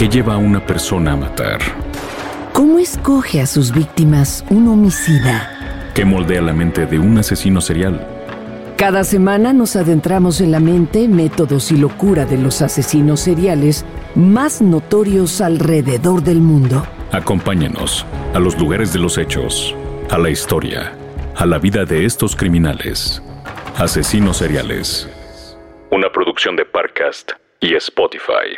¿Qué lleva a una persona a matar? ¿Cómo escoge a sus víctimas un homicida? ¿Qué moldea la mente de un asesino serial? Cada semana nos adentramos en la mente, métodos y locura de los asesinos seriales más notorios alrededor del mundo. Acompáñanos a los lugares de los hechos, a la historia, a la vida de estos criminales. Asesinos seriales. Una producción de Parcast y Spotify.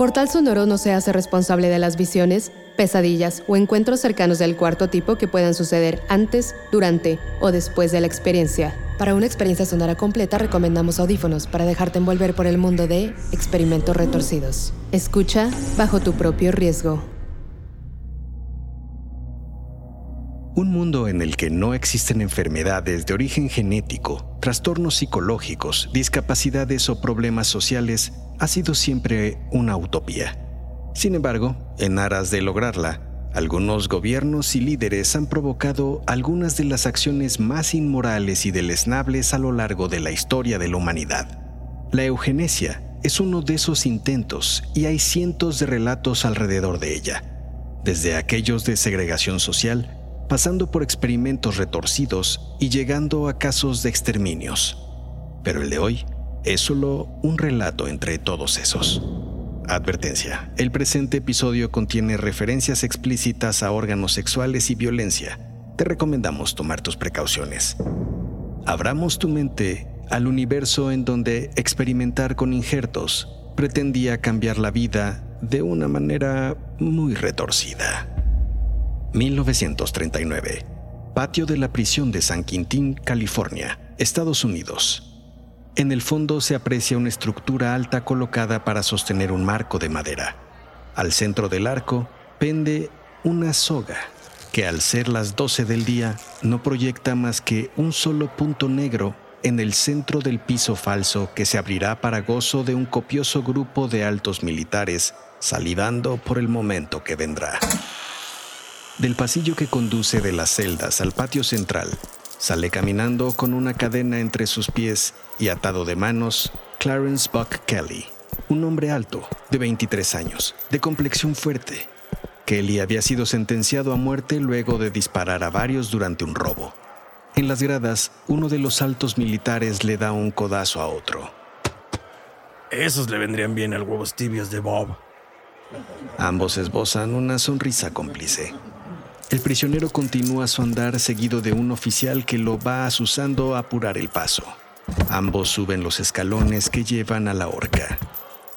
Portal Sonoro no se hace responsable de las visiones, pesadillas o encuentros cercanos del cuarto tipo que puedan suceder antes, durante o después de la experiencia. Para una experiencia sonora completa recomendamos audífonos para dejarte envolver por el mundo de experimentos retorcidos. Escucha bajo tu propio riesgo. Un mundo en el que no existen enfermedades de origen genético, trastornos psicológicos, discapacidades o problemas sociales ha sido siempre una utopía. Sin embargo, en aras de lograrla, algunos gobiernos y líderes han provocado algunas de las acciones más inmorales y deleznables a lo largo de la historia de la humanidad. La eugenesia es uno de esos intentos y hay cientos de relatos alrededor de ella, desde aquellos de segregación social pasando por experimentos retorcidos y llegando a casos de exterminios. Pero el de hoy es solo un relato entre todos esos. Advertencia. El presente episodio contiene referencias explícitas a órganos sexuales y violencia. Te recomendamos tomar tus precauciones. Abramos tu mente al universo en donde experimentar con injertos pretendía cambiar la vida de una manera muy retorcida. 1939. Patio de la prisión de San Quintín, California, Estados Unidos. En el fondo se aprecia una estructura alta colocada para sostener un marco de madera. Al centro del arco pende una soga que al ser las 12 del día no proyecta más que un solo punto negro en el centro del piso falso que se abrirá para gozo de un copioso grupo de altos militares salivando por el momento que vendrá. Del pasillo que conduce de las celdas al patio central, sale caminando con una cadena entre sus pies y atado de manos Clarence Buck Kelly, un hombre alto, de 23 años, de complexión fuerte. Kelly había sido sentenciado a muerte luego de disparar a varios durante un robo. En las gradas, uno de los altos militares le da un codazo a otro. Esos le vendrían bien al huevos tibios de Bob. Ambos esbozan una sonrisa cómplice. El prisionero continúa su andar seguido de un oficial que lo va asusando a apurar el paso. Ambos suben los escalones que llevan a la horca.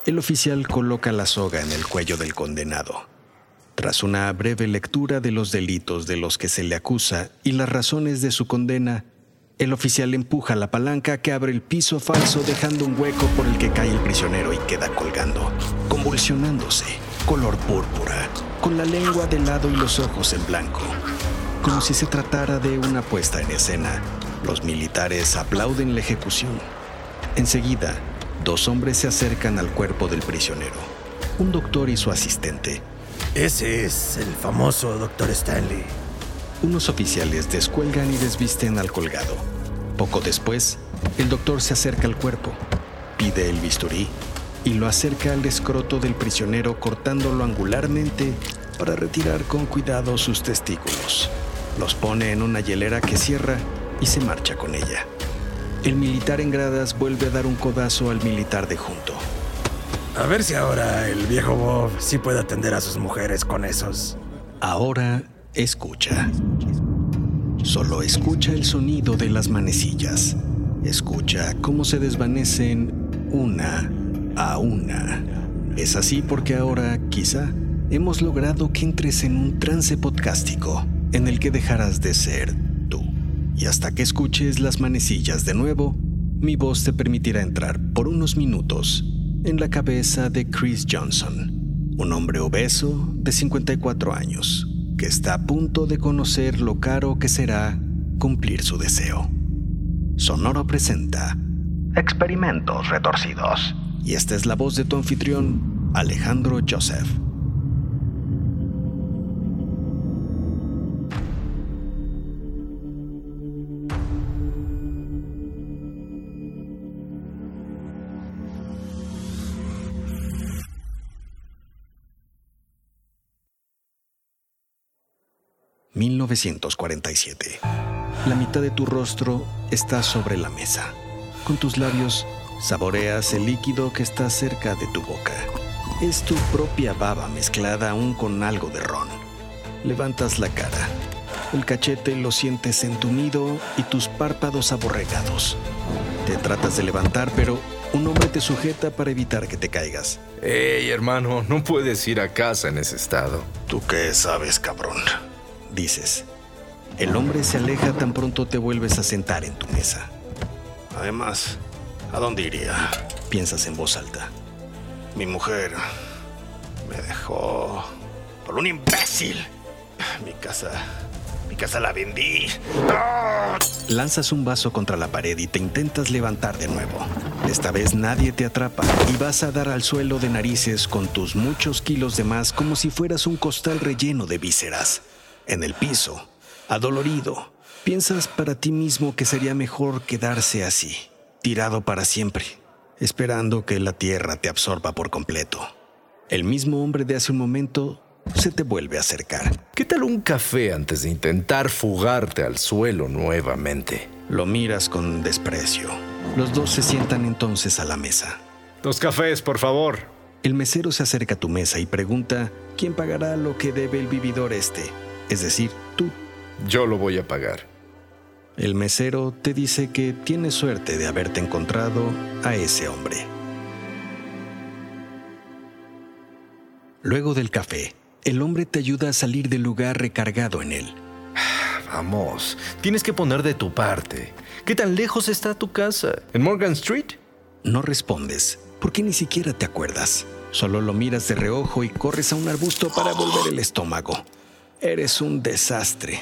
El oficial coloca la soga en el cuello del condenado. Tras una breve lectura de los delitos de los que se le acusa y las razones de su condena, el oficial empuja la palanca que abre el piso falso dejando un hueco por el que cae el prisionero y queda colgando, convulsionándose, color púrpura, con la lengua de lado y los ojos en blanco, como si se tratara de una puesta en escena. Los militares aplauden la ejecución. Enseguida, dos hombres se acercan al cuerpo del prisionero, un doctor y su asistente. Ese es el famoso doctor Stanley. Unos oficiales descuelgan y desvisten al colgado. Poco después, el doctor se acerca al cuerpo, pide el bisturí y lo acerca al escroto del prisionero cortándolo angularmente para retirar con cuidado sus testículos. Los pone en una hielera que cierra y se marcha con ella. El militar en gradas vuelve a dar un codazo al militar de junto. A ver si ahora el viejo Bob sí puede atender a sus mujeres con esos. Ahora escucha. Solo escucha el sonido de las manecillas. Escucha cómo se desvanecen una a una. Es así porque ahora, quizá, hemos logrado que entres en un trance podcástico en el que dejarás de ser tú. Y hasta que escuches las manecillas de nuevo, mi voz te permitirá entrar por unos minutos en la cabeza de Chris Johnson, un hombre obeso de 54 años que está a punto de conocer lo caro que será cumplir su deseo. Sonoro presenta Experimentos Retorcidos y esta es la voz de tu anfitrión, Alejandro Joseph. ...1947... La mitad de tu rostro está sobre la mesa... ...con tus labios saboreas el líquido que está cerca de tu boca. Es tu propia baba mezclada aún con algo de ron. Levantas la cara. El cachete lo sientes entumido y tus párpados aborregados. Te tratas de levantar, pero un hombre te sujeta para evitar que te caigas. Ey, hermano, no puedes ir a casa en ese estado. ¿Tú qué sabes, cabrón? Dices. El hombre se aleja tan pronto te vuelves a sentar en tu mesa. Además, ¿a dónde iría? Piensas en voz alta. Mi mujer me dejó por un imbécil. Mi casa, mi casa la vendí. Lanzas un vaso contra la pared y te intentas levantar de nuevo. Esta vez nadie te atrapa y vas a dar al suelo de narices con tus muchos kilos de más como si fueras un costal relleno de vísceras. En el piso, adolorido, piensas para ti mismo que sería mejor quedarse así, tirado para siempre, esperando que la tierra te absorba por completo. El mismo hombre de hace un momento se te vuelve a acercar. ¿Qué tal un café antes de intentar fugarte al suelo nuevamente? Lo miras con desprecio. Los dos se sientan entonces a la mesa. Dos cafés, por favor. El mesero se acerca a tu mesa y pregunta quién pagará lo que debe el vividor este, es decir, tú. Yo lo voy a pagar. El mesero te dice que tienes suerte de haberte encontrado a ese hombre. Luego del café, el hombre te ayuda a salir del lugar recargado en él. Vamos, tienes que poner de tu parte. ¿Qué tan lejos está tu casa? ¿En Morgan Street? No respondes, porque ni siquiera te acuerdas. Solo lo miras de reojo y corres a un arbusto para volver el estómago. Eres un desastre.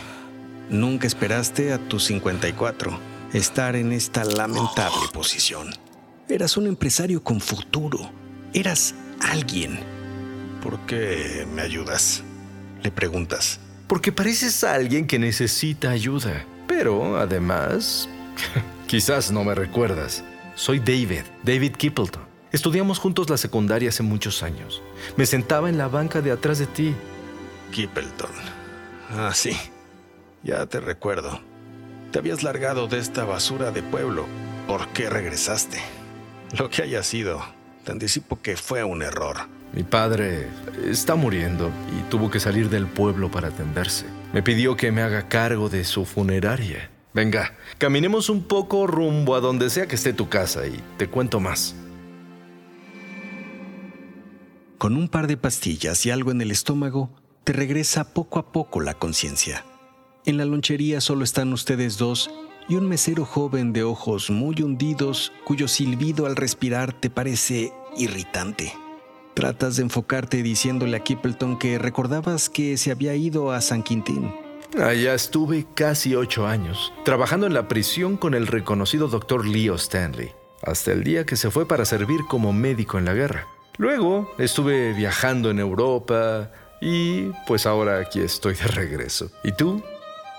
Nunca esperaste a tus 54 estar en esta lamentable posición. Eras un empresario con futuro. Eras alguien. ¿Por qué me ayudas? Le preguntas. Porque pareces a alguien que necesita ayuda. Pero, además, quizás no me recuerdas. Soy David, David Kippleton. Estudiamos juntos la secundaria hace muchos años. Me sentaba en la banca de atrás de ti. Kippleton. Ah, sí. Ya te recuerdo. Te habías largado de esta basura de pueblo. ¿Por qué regresaste? Lo que haya sido, te anticipo que fue un error. Mi padre está muriendo y tuvo que salir del pueblo para atenderse. Me pidió que me haga cargo de su funeraria. Venga, caminemos un poco rumbo a donde sea que esté tu casa y te cuento más. Con un par de pastillas y algo en el estómago, te regresa poco a poco la conciencia. En la lonchería solo están ustedes dos y un mesero joven de ojos muy hundidos cuyo silbido al respirar te parece irritante. Tratas de enfocarte diciéndole a Kippleton que recordabas que se había ido a San Quintín. Allá estuve casi ocho años, trabajando en la prisión con el reconocido doctor Leo Stanley, hasta el día que se fue para servir como médico en la guerra. Luego estuve viajando en Europa y pues ahora aquí estoy de regreso. ¿Y tú?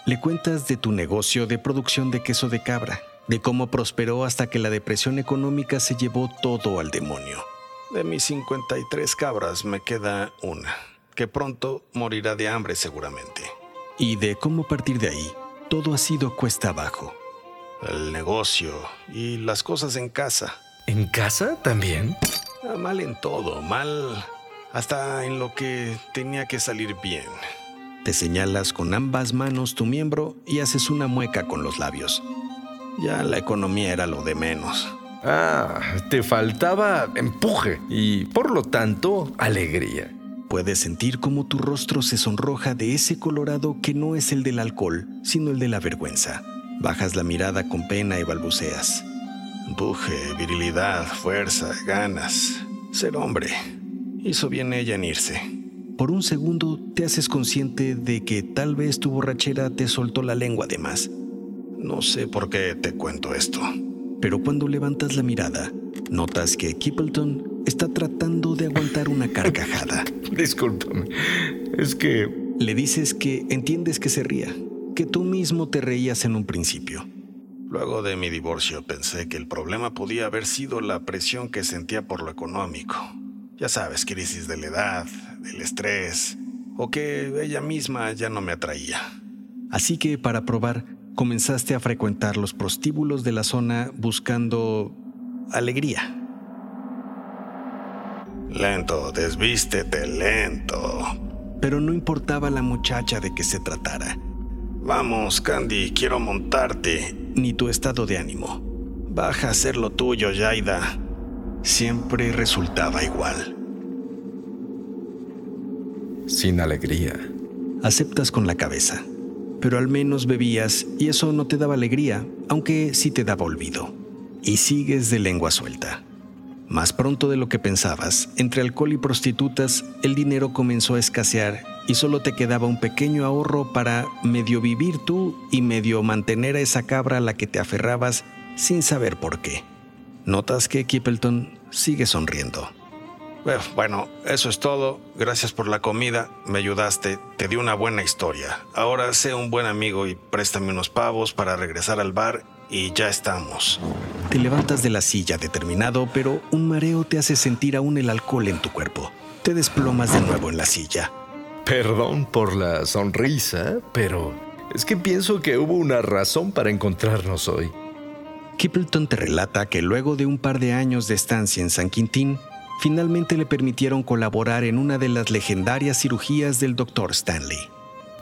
Le cuentas de tu negocio de producción de queso de cabra, de cómo prosperó hasta que la depresión económica se llevó todo al demonio. De mis 53 cabras me queda una, que pronto morirá de hambre seguramente. Y de cómo partir de ahí, todo ha sido cuesta abajo. El negocio y las cosas en casa. ¿En casa también? Ah, Mal en todo, mal hasta en lo que tenía que salir bien. Te señalas con ambas manos tu miembro y haces una mueca con los labios. Ya la economía era lo de menos. Ah, te faltaba empuje y por lo tanto alegría. Puedes sentir cómo tu rostro se sonroja de ese colorado que no es el del alcohol, sino el de la vergüenza. Bajas la mirada con pena y balbuceas. Empuje, virilidad, fuerza, ganas. Ser hombre. Hizo bien ella en irse. Por un segundo te haces consciente de que tal vez tu borrachera te soltó la lengua de más. No sé por qué te cuento esto, pero cuando levantas la mirada, notas que Kippleton está tratando de aguantar una carcajada. Discúlpame. Es que Le dices que entiendes que se ría, que tú mismo te reías en un principio. Luego de mi divorcio pensé que el problema podía haber sido la presión que sentía por lo económico. Ya sabes, crisis de la edad, del estrés, o que ella misma ya no me atraía. Así que para probar, comenzaste a frecuentar los prostíbulos de la zona buscando alegría. Lento, desvístete, lento. Pero no importaba la muchacha de que se tratara. Vamos, Candy, quiero montarte. Ni tu estado de ánimo. Baja a hacer lo tuyo, Yaida. Siempre resultaba igual. Sin alegría. Aceptas con la cabeza. Pero al menos bebías y eso no te daba alegría, aunque sí te daba olvido. Y sigues de lengua suelta. Más pronto de lo que pensabas, entre alcohol y prostitutas, el dinero comenzó a escasear y solo te quedaba un pequeño ahorro para medio vivir tú y medio mantener a esa cabra a la que te aferrabas sin saber por qué. Notas que Kippleton sigue sonriendo. Bueno, eso es todo. Gracias por la comida. Me ayudaste. Te di una buena historia. Ahora sé un buen amigo y préstame unos pavos para regresar al bar y ya estamos. Te levantas de la silla determinado, pero un mareo te hace sentir aún el alcohol en tu cuerpo. Te desplomas de nuevo en la silla. Perdón por la sonrisa, pero es que pienso que hubo una razón para encontrarnos hoy. Kippleton te relata que luego de un par de años de estancia en San Quintín, finalmente le permitieron colaborar en una de las legendarias cirugías del Dr. Stanley.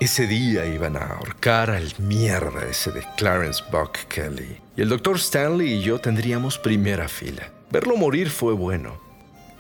Ese día iban a ahorcar al mierda ese de Clarence Buck Kelly. Y el doctor Stanley y yo tendríamos primera fila. Verlo morir fue bueno.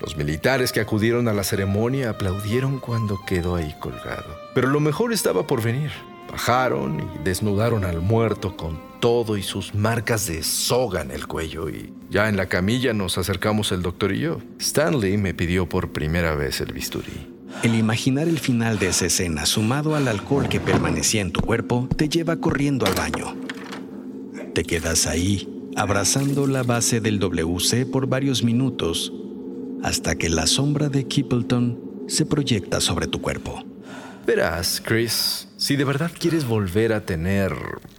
Los militares que acudieron a la ceremonia aplaudieron cuando quedó ahí colgado. Pero lo mejor estaba por venir. Bajaron y desnudaron al muerto con todo y sus marcas de soga en el cuello y ya en la camilla nos acercamos el doctor y yo. Stanley me pidió por primera vez el bisturí. El imaginar el final de esa escena sumado al alcohol que permanecía en tu cuerpo te lleva corriendo al baño. Te quedas ahí, abrazando la base del WC por varios minutos, hasta que la sombra de Kippleton se proyecta sobre tu cuerpo. Verás, Chris, si de verdad quieres volver a tener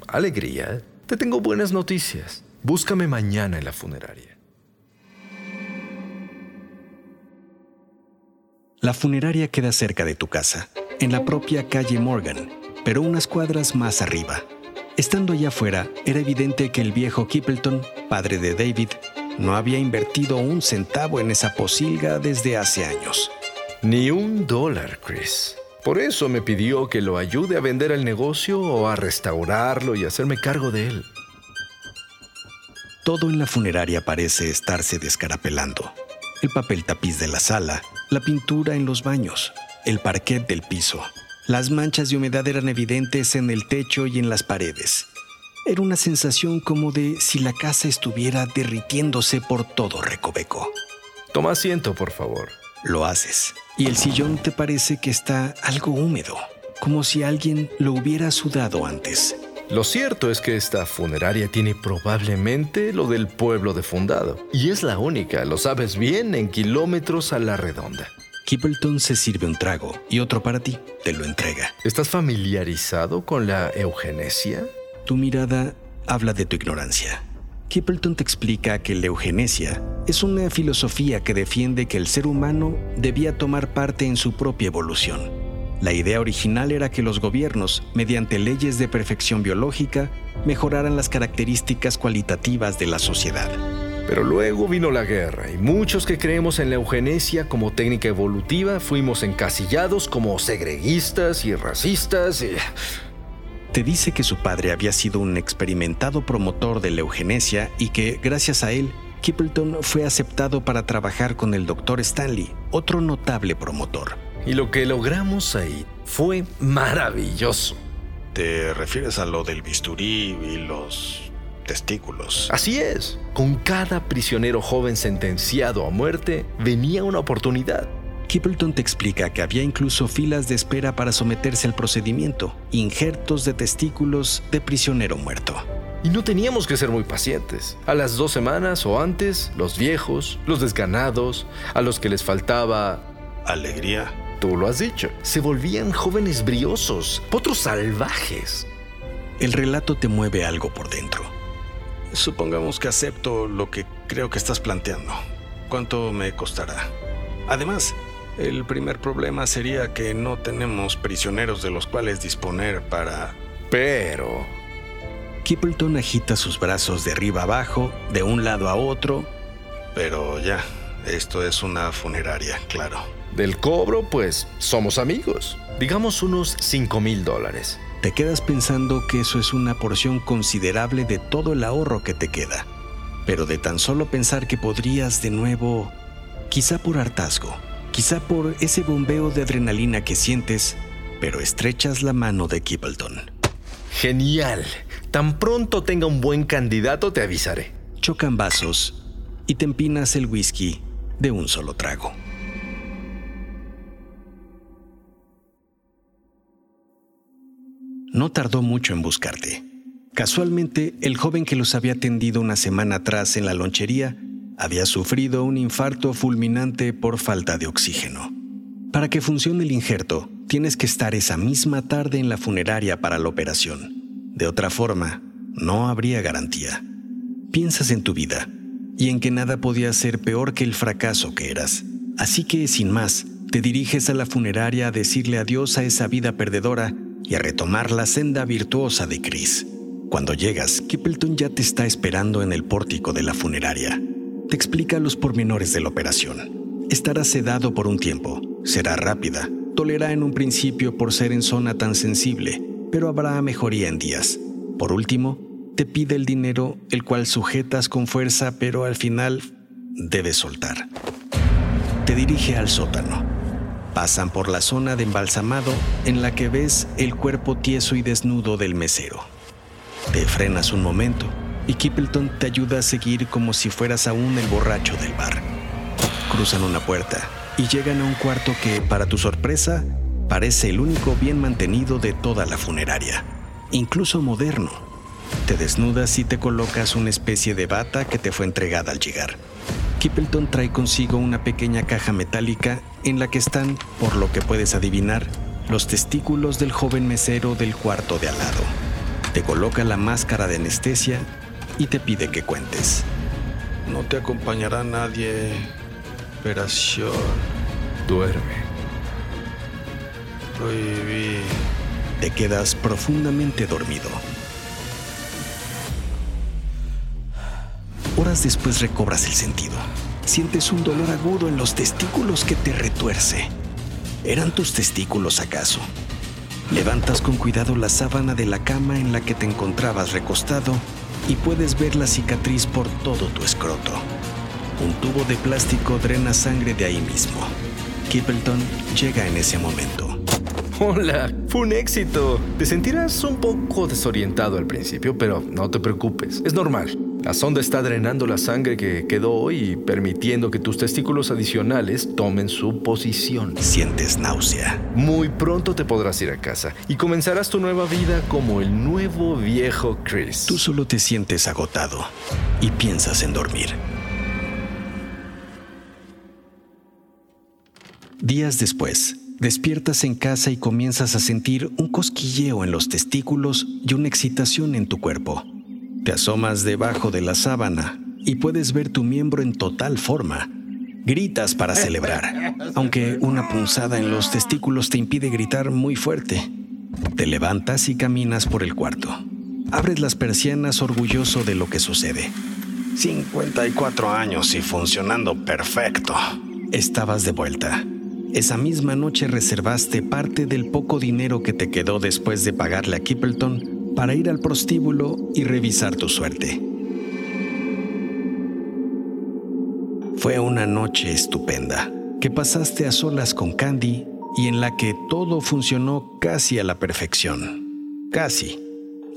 alegría, te tengo buenas noticias. Búscame mañana en la funeraria. La funeraria queda cerca de tu casa, en la propia calle Morgan, pero unas cuadras más arriba. Estando allá afuera, era evidente que el viejo Kippleton, padre de David, no había invertido un centavo en esa posilga desde hace años. Ni un dólar, Chris. Por eso me pidió que lo ayude a vender el negocio o a restaurarlo y hacerme cargo de él. Todo en la funeraria parece estarse descarapelando. El papel tapiz de la sala, la pintura en los baños, el parquet del piso. Las manchas de humedad eran evidentes en el techo y en las paredes. Era una sensación como de si la casa estuviera derritiéndose por todo recoveco. Toma asiento, por favor. Lo haces, y el sillón te parece que está algo húmedo, como si alguien lo hubiera sudado antes. Lo cierto es que esta funeraria tiene probablemente lo del pueblo de fundado. Y es la única, lo sabes bien, en kilómetros a la redonda. Kippleton se sirve un trago y otro para ti. Te lo entrega. ¿Estás familiarizado con la eugenesia? Tu mirada habla de tu ignorancia. Kippleton te explica que la eugenesia es una filosofía que defiende que el ser humano debía tomar parte en su propia evolución la idea original era que los gobiernos, mediante leyes de perfección biológica, mejoraran las características cualitativas de la sociedad. Pero luego vino la guerra y muchos que creemos en la eugenesia como técnica evolutiva fuimos encasillados como segreguistas y racistas y... Te dice que su padre había sido un experimentado promotor de la eugenesia y que, gracias a él, Kippleton fue aceptado para trabajar con el Dr. Stanley, otro notable promotor. Y lo que logramos ahí fue maravilloso. ¿Te refieres a lo del bisturí y los testículos? Así es. Con cada prisionero joven sentenciado a muerte venía una oportunidad. Kippleton te explica que había incluso filas de espera para someterse al procedimiento, injertos de testículos de prisionero muerto. Y no teníamos que ser muy pacientes. A las dos semanas o antes, los viejos, los desganados, a los que les faltaba... Alegría tú lo has dicho. Se volvían jóvenes briosos, potros salvajes. El relato te mueve algo por dentro. Supongamos que acepto lo que creo que estás planteando. ¿Cuánto me costará? Además, el primer problema sería que no tenemos prisioneros de los cuales disponer para Pero... Kippleton agita sus brazos de arriba abajo, de un lado a otro. Pero ya, esto es una funeraria, claro. Del cobro, pues somos amigos. Digamos unos 5 mil dólares. Te quedas pensando que eso es una porción considerable de todo el ahorro que te queda. Pero de tan solo pensar que podrías de nuevo, quizá por hartazgo, quizá por ese bombeo de adrenalina que sientes, pero estrechas la mano de Kippleton. Genial. Tan pronto tenga un buen candidato te avisaré. Chocan vasos y te empinas el whisky de un solo trago. No tardó mucho en buscarte. Casualmente, el joven que los había atendido una semana atrás en la lonchería había sufrido un infarto fulminante por falta de oxígeno. Para que funcione el injerto, tienes que estar esa misma tarde en la funeraria para la operación. De otra forma, no habría garantía. Piensas en tu vida y en que nada podía ser peor que el fracaso que eras. Así que, sin más, te diriges a la funeraria a decirle adiós a esa vida perdedora y a retomar la senda virtuosa de Chris. Cuando llegas, Kippleton ya te está esperando en el pórtico de la funeraria. Te explica los pormenores de la operación. Estará sedado por un tiempo, será rápida, tolera en un principio por ser en zona tan sensible, pero habrá mejoría en días. Por último, te pide el dinero, el cual sujetas con fuerza, pero al final debes soltar. Te dirige al sótano. Pasan por la zona de embalsamado en la que ves el cuerpo tieso y desnudo del mesero. Te frenas un momento y Kippleton te ayuda a seguir como si fueras aún el borracho del bar. Cruzan una puerta y llegan a un cuarto que, para tu sorpresa, parece el único bien mantenido de toda la funeraria, incluso moderno. Te desnudas y te colocas una especie de bata que te fue entregada al llegar. Kippleton trae consigo una pequeña caja metálica en la que están, por lo que puedes adivinar, los testículos del joven mesero del cuarto de al lado. Te coloca la máscara de anestesia y te pide que cuentes. No te acompañará nadie. Operación. Duerme. Prohibí. Te quedas profundamente dormido. Horas después recobras el sentido. Sientes un dolor agudo en los testículos que te retuerce. ¿Eran tus testículos acaso? Levantas con cuidado la sábana de la cama en la que te encontrabas recostado y puedes ver la cicatriz por todo tu escroto. Un tubo de plástico drena sangre de ahí mismo. Kippleton llega en ese momento. Hola, fue un éxito. Te sentirás un poco desorientado al principio, pero no te preocupes, es normal. La sonda está drenando la sangre que quedó y permitiendo que tus testículos adicionales tomen su posición. Sientes náusea. Muy pronto te podrás ir a casa y comenzarás tu nueva vida como el nuevo viejo Chris. Tú solo te sientes agotado y piensas en dormir. Días después, despiertas en casa y comienzas a sentir un cosquilleo en los testículos y una excitación en tu cuerpo. Te asomas debajo de la sábana y puedes ver tu miembro en total forma. Gritas para celebrar, aunque una punzada en los testículos te impide gritar muy fuerte. Te levantas y caminas por el cuarto. Abres las persianas orgulloso de lo que sucede. 54 años y funcionando perfecto. Estabas de vuelta. Esa misma noche reservaste parte del poco dinero que te quedó después de pagarle a Kippleton para ir al prostíbulo y revisar tu suerte. Fue una noche estupenda que pasaste a solas con Candy y en la que todo funcionó casi a la perfección. Casi.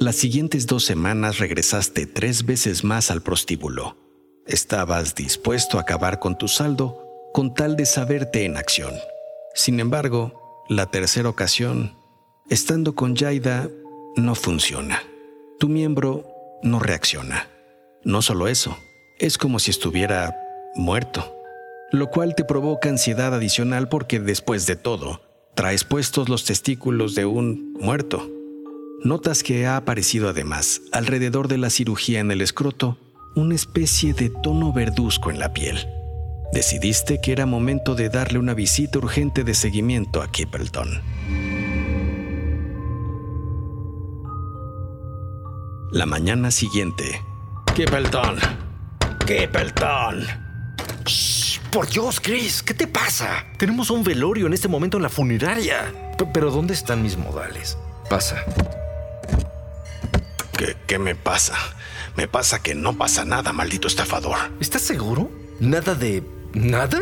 Las siguientes dos semanas regresaste tres veces más al prostíbulo. Estabas dispuesto a acabar con tu saldo con tal de saberte en acción. Sin embargo, la tercera ocasión, estando con Jaida, no funciona. Tu miembro no reacciona. No solo eso, es como si estuviera muerto, lo cual te provoca ansiedad adicional porque después de todo, traes puestos los testículos de un muerto. Notas que ha aparecido además, alrededor de la cirugía en el escroto, una especie de tono verduzco en la piel. Decidiste que era momento de darle una visita urgente de seguimiento a Kippleton. La mañana siguiente. Kipelton. Kipelton. Por Dios, Chris, ¿qué te pasa? Tenemos un velorio en este momento en la funeraria. P- pero ¿dónde están mis modales? Pasa. ¿Qué, ¿Qué me pasa? Me pasa que no pasa nada, maldito estafador. ¿Estás seguro? ¿Nada de... nada?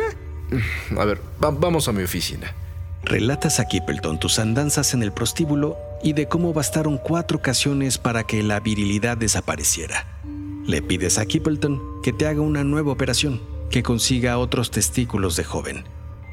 A ver, va- vamos a mi oficina. Relatas a Kippleton tus andanzas en el prostíbulo y de cómo bastaron cuatro ocasiones para que la virilidad desapareciera. Le pides a Kippleton que te haga una nueva operación, que consiga otros testículos de joven.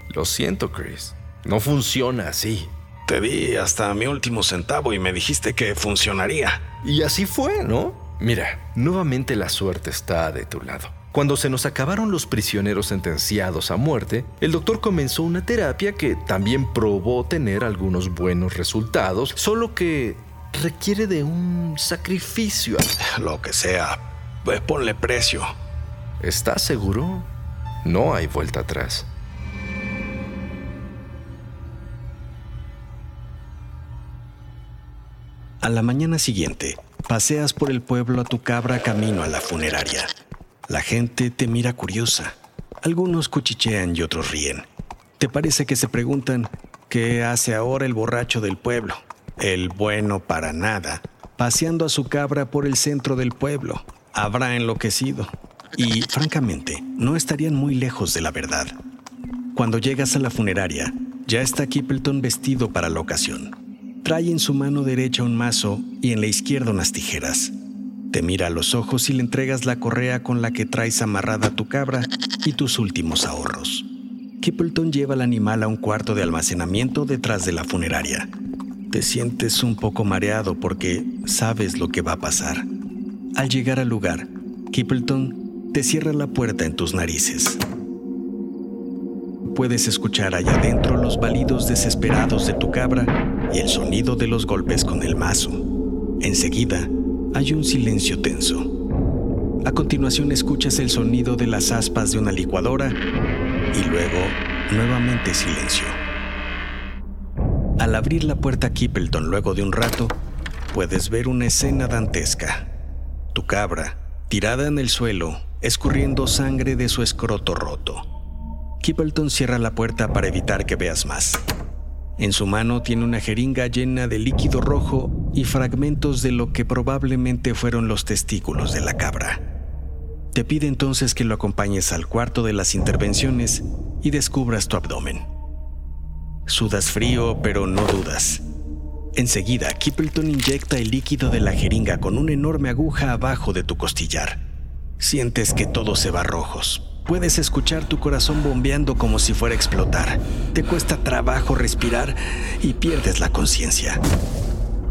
Lo siento, Chris. No funciona así. Te di hasta mi último centavo y me dijiste que funcionaría. Y así fue, ¿no? Mira, nuevamente la suerte está de tu lado. Cuando se nos acabaron los prisioneros sentenciados a muerte, el doctor comenzó una terapia que también probó tener algunos buenos resultados, solo que requiere de un sacrificio. Lo que sea, pues ponle precio. ¿Estás seguro? No hay vuelta atrás. A la mañana siguiente, paseas por el pueblo a tu cabra camino a la funeraria. La gente te mira curiosa. Algunos cuchichean y otros ríen. Te parece que se preguntan qué hace ahora el borracho del pueblo, el bueno para nada, paseando a su cabra por el centro del pueblo. Habrá enloquecido. Y, francamente, no estarían muy lejos de la verdad. Cuando llegas a la funeraria, ya está Kippleton vestido para la ocasión. Trae en su mano derecha un mazo y en la izquierda unas tijeras. Te mira a los ojos y le entregas la correa con la que traes amarrada tu cabra y tus últimos ahorros. Kippleton lleva al animal a un cuarto de almacenamiento detrás de la funeraria. Te sientes un poco mareado porque sabes lo que va a pasar. Al llegar al lugar, Kippleton te cierra la puerta en tus narices. Puedes escuchar allá adentro los balidos desesperados de tu cabra y el sonido de los golpes con el mazo. Enseguida, hay un silencio tenso. A continuación escuchas el sonido de las aspas de una licuadora y luego nuevamente silencio. Al abrir la puerta Kippleton luego de un rato, puedes ver una escena dantesca. Tu cabra, tirada en el suelo, escurriendo sangre de su escroto roto. Kippleton cierra la puerta para evitar que veas más. En su mano tiene una jeringa llena de líquido rojo y fragmentos de lo que probablemente fueron los testículos de la cabra. Te pide entonces que lo acompañes al cuarto de las intervenciones y descubras tu abdomen. Sudas frío, pero no dudas. Enseguida, Kippleton inyecta el líquido de la jeringa con una enorme aguja abajo de tu costillar. Sientes que todo se va rojos. Puedes escuchar tu corazón bombeando como si fuera a explotar. Te cuesta trabajo respirar y pierdes la conciencia.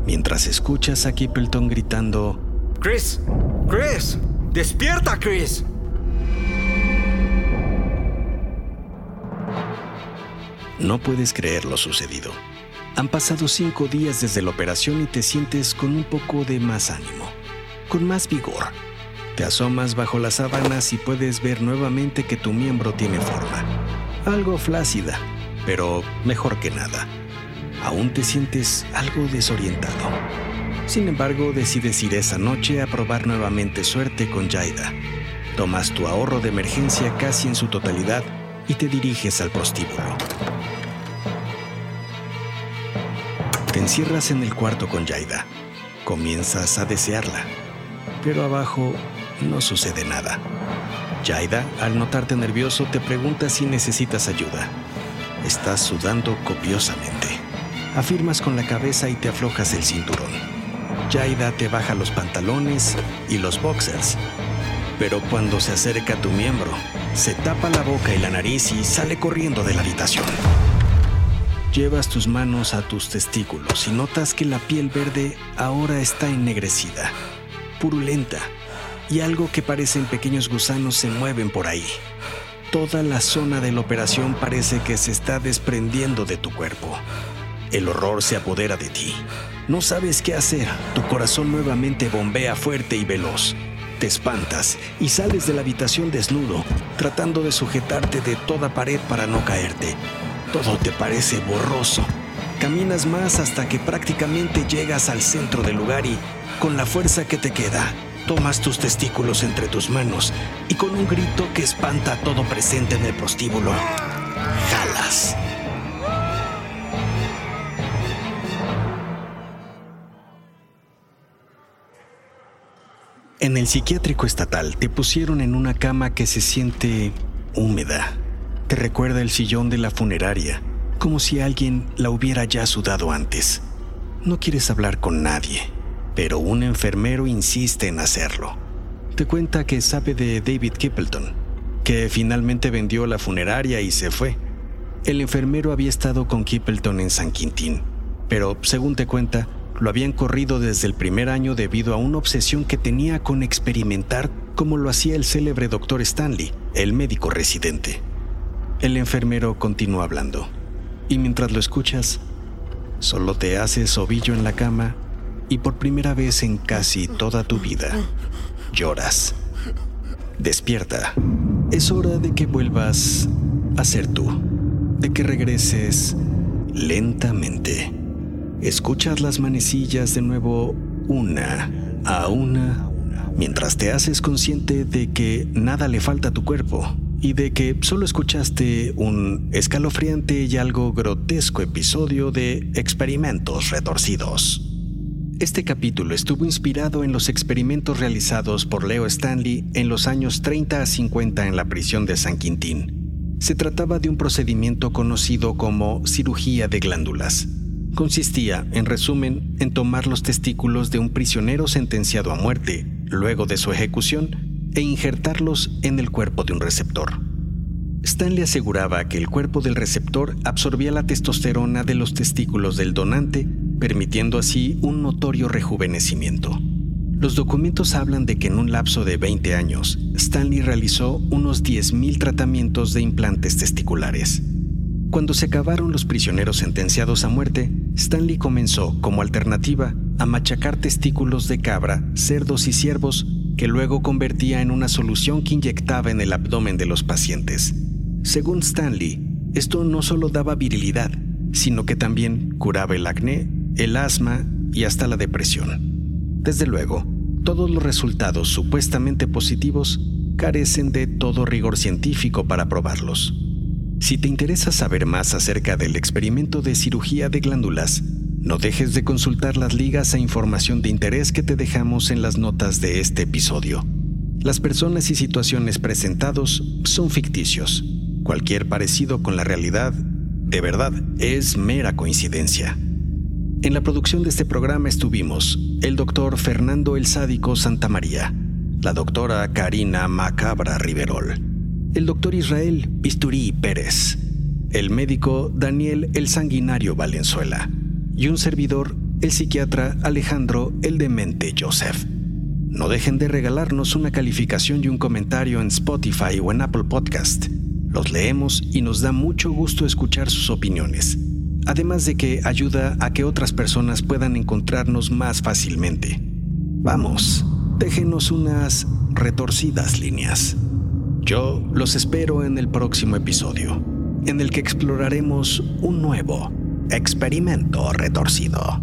Mientras escuchas a Kippleton gritando, Chris, Chris, despierta, Chris. no puedes creer lo sucedido. Han pasado cinco días desde la operación y te sientes con un poco de más ánimo, con más vigor. Te asomas bajo las sábanas y puedes ver nuevamente que tu miembro tiene forma. Algo flácida, pero mejor que nada. Aún te sientes algo desorientado. Sin embargo, decides ir esa noche a probar nuevamente suerte con Jaida. Tomas tu ahorro de emergencia casi en su totalidad y te diriges al prostíbulo. Te encierras en el cuarto con Jaida. Comienzas a desearla, pero abajo no sucede nada. Jaida, al notarte nervioso, te pregunta si necesitas ayuda. Estás sudando copiosamente. Afirmas con la cabeza y te aflojas el cinturón. Jaida te baja los pantalones y los boxers. Pero cuando se acerca a tu miembro, se tapa la boca y la nariz y sale corriendo de la habitación. Llevas tus manos a tus testículos y notas que la piel verde ahora está ennegrecida, purulenta, y algo que parecen pequeños gusanos se mueven por ahí. Toda la zona de la operación parece que se está desprendiendo de tu cuerpo. El horror se apodera de ti. No sabes qué hacer. Tu corazón nuevamente bombea fuerte y veloz. Te espantas y sales de la habitación desnudo, tratando de sujetarte de toda pared para no caerte. Todo te parece borroso, Caminas más hasta que prácticamente llegas al centro del lugar y, con la fuerza que te queda, tomas tus testículos entre tus manos y con un grito que espanta a todo presente en el prostíbulo, jalas. En el psiquiátrico estatal te pusieron en una cama que se siente húmeda. Te recuerda el sillón de la funeraria, como si alguien la hubiera ya sudado antes. No quieres hablar con nadie, pero un enfermero insiste en hacerlo. Te cuenta que sabe de David Kippleton, que finalmente vendió la funeraria y se fue. El enfermero había estado con Kippleton en San Quintín, pero según te cuenta, lo habían corrido desde el primer año debido a una obsesión que tenía con experimentar como lo hacía el célebre doctor Stanley, el médico residente. El enfermero continúa hablando, y mientras lo escuchas, solo te haces ovillo en la cama y por primera vez en casi toda tu vida lloras. Despierta. Es hora de que vuelvas a ser tú, de que regreses lentamente Escuchas las manecillas de nuevo una a una mientras te haces consciente de que nada le falta a tu cuerpo y de que solo escuchaste un escalofriante y algo grotesco episodio de experimentos retorcidos. Este capítulo estuvo inspirado en los experimentos realizados por Leo Stanley en los años 30 a 50 en la prisión de San Quintín. Se trataba de un procedimiento conocido como cirugía de glándulas consistía, en resumen, en tomar los testículos de un prisionero sentenciado a muerte, luego de su ejecución, e injertarlos en el cuerpo de un receptor. Stanley aseguraba que el cuerpo del receptor absorbía la testosterona de los testículos del donante, permitiendo así un notorio rejuvenecimiento. Los documentos hablan de que en un lapso de 20 años, Stanley realizó unos 10.000 tratamientos de implantes testiculares. Cuando se acabaron los prisioneros sentenciados a muerte, Stanley comenzó, como alternativa, a machacar testículos de cabra, cerdos y ciervos que luego convertía en una solución que inyectaba en el abdomen de los pacientes. Según Stanley, esto no solo daba virilidad, sino que también curaba el acné, el asma y hasta la depresión. Desde luego, todos los resultados supuestamente positivos carecen de todo rigor científico para probarlos. Si te interesa saber más acerca del experimento de cirugía de glándulas, no dejes de consultar las ligas e información de interés que te dejamos en las notas de este episodio. Las personas y situaciones presentados son ficticios. Cualquier parecido con la realidad, de verdad, es mera coincidencia. En la producción de este programa estuvimos el doctor Fernando El Sádico Santamaría, la doctora Karina Macabra Riverol, el doctor Israel Bisturí Pérez, el médico Daniel el Sanguinario Valenzuela y un servidor, el psiquiatra Alejandro el Demente Joseph. No dejen de regalarnos una calificación y un comentario en Spotify o en Apple Podcast. Los leemos y nos da mucho gusto escuchar sus opiniones, además de que ayuda a que otras personas puedan encontrarnos más fácilmente. Vamos, déjenos unas retorcidas líneas. Yo los espero en el próximo episodio, en el que exploraremos un nuevo experimento retorcido.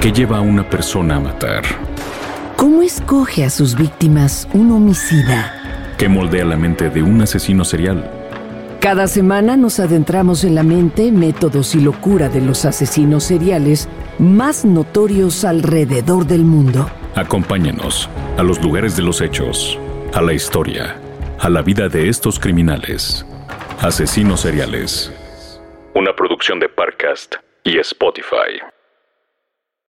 ¿Qué lleva a una persona a matar? ¿Cómo escoge a sus víctimas un homicida? ¿Qué moldea la mente de un asesino serial? Cada semana nos adentramos en la mente, métodos y locura de los asesinos seriales más notorios alrededor del mundo. Acompáñenos a los lugares de los hechos, a la historia, a la vida de estos criminales. Asesinos seriales. Una producción de Parcast y Spotify.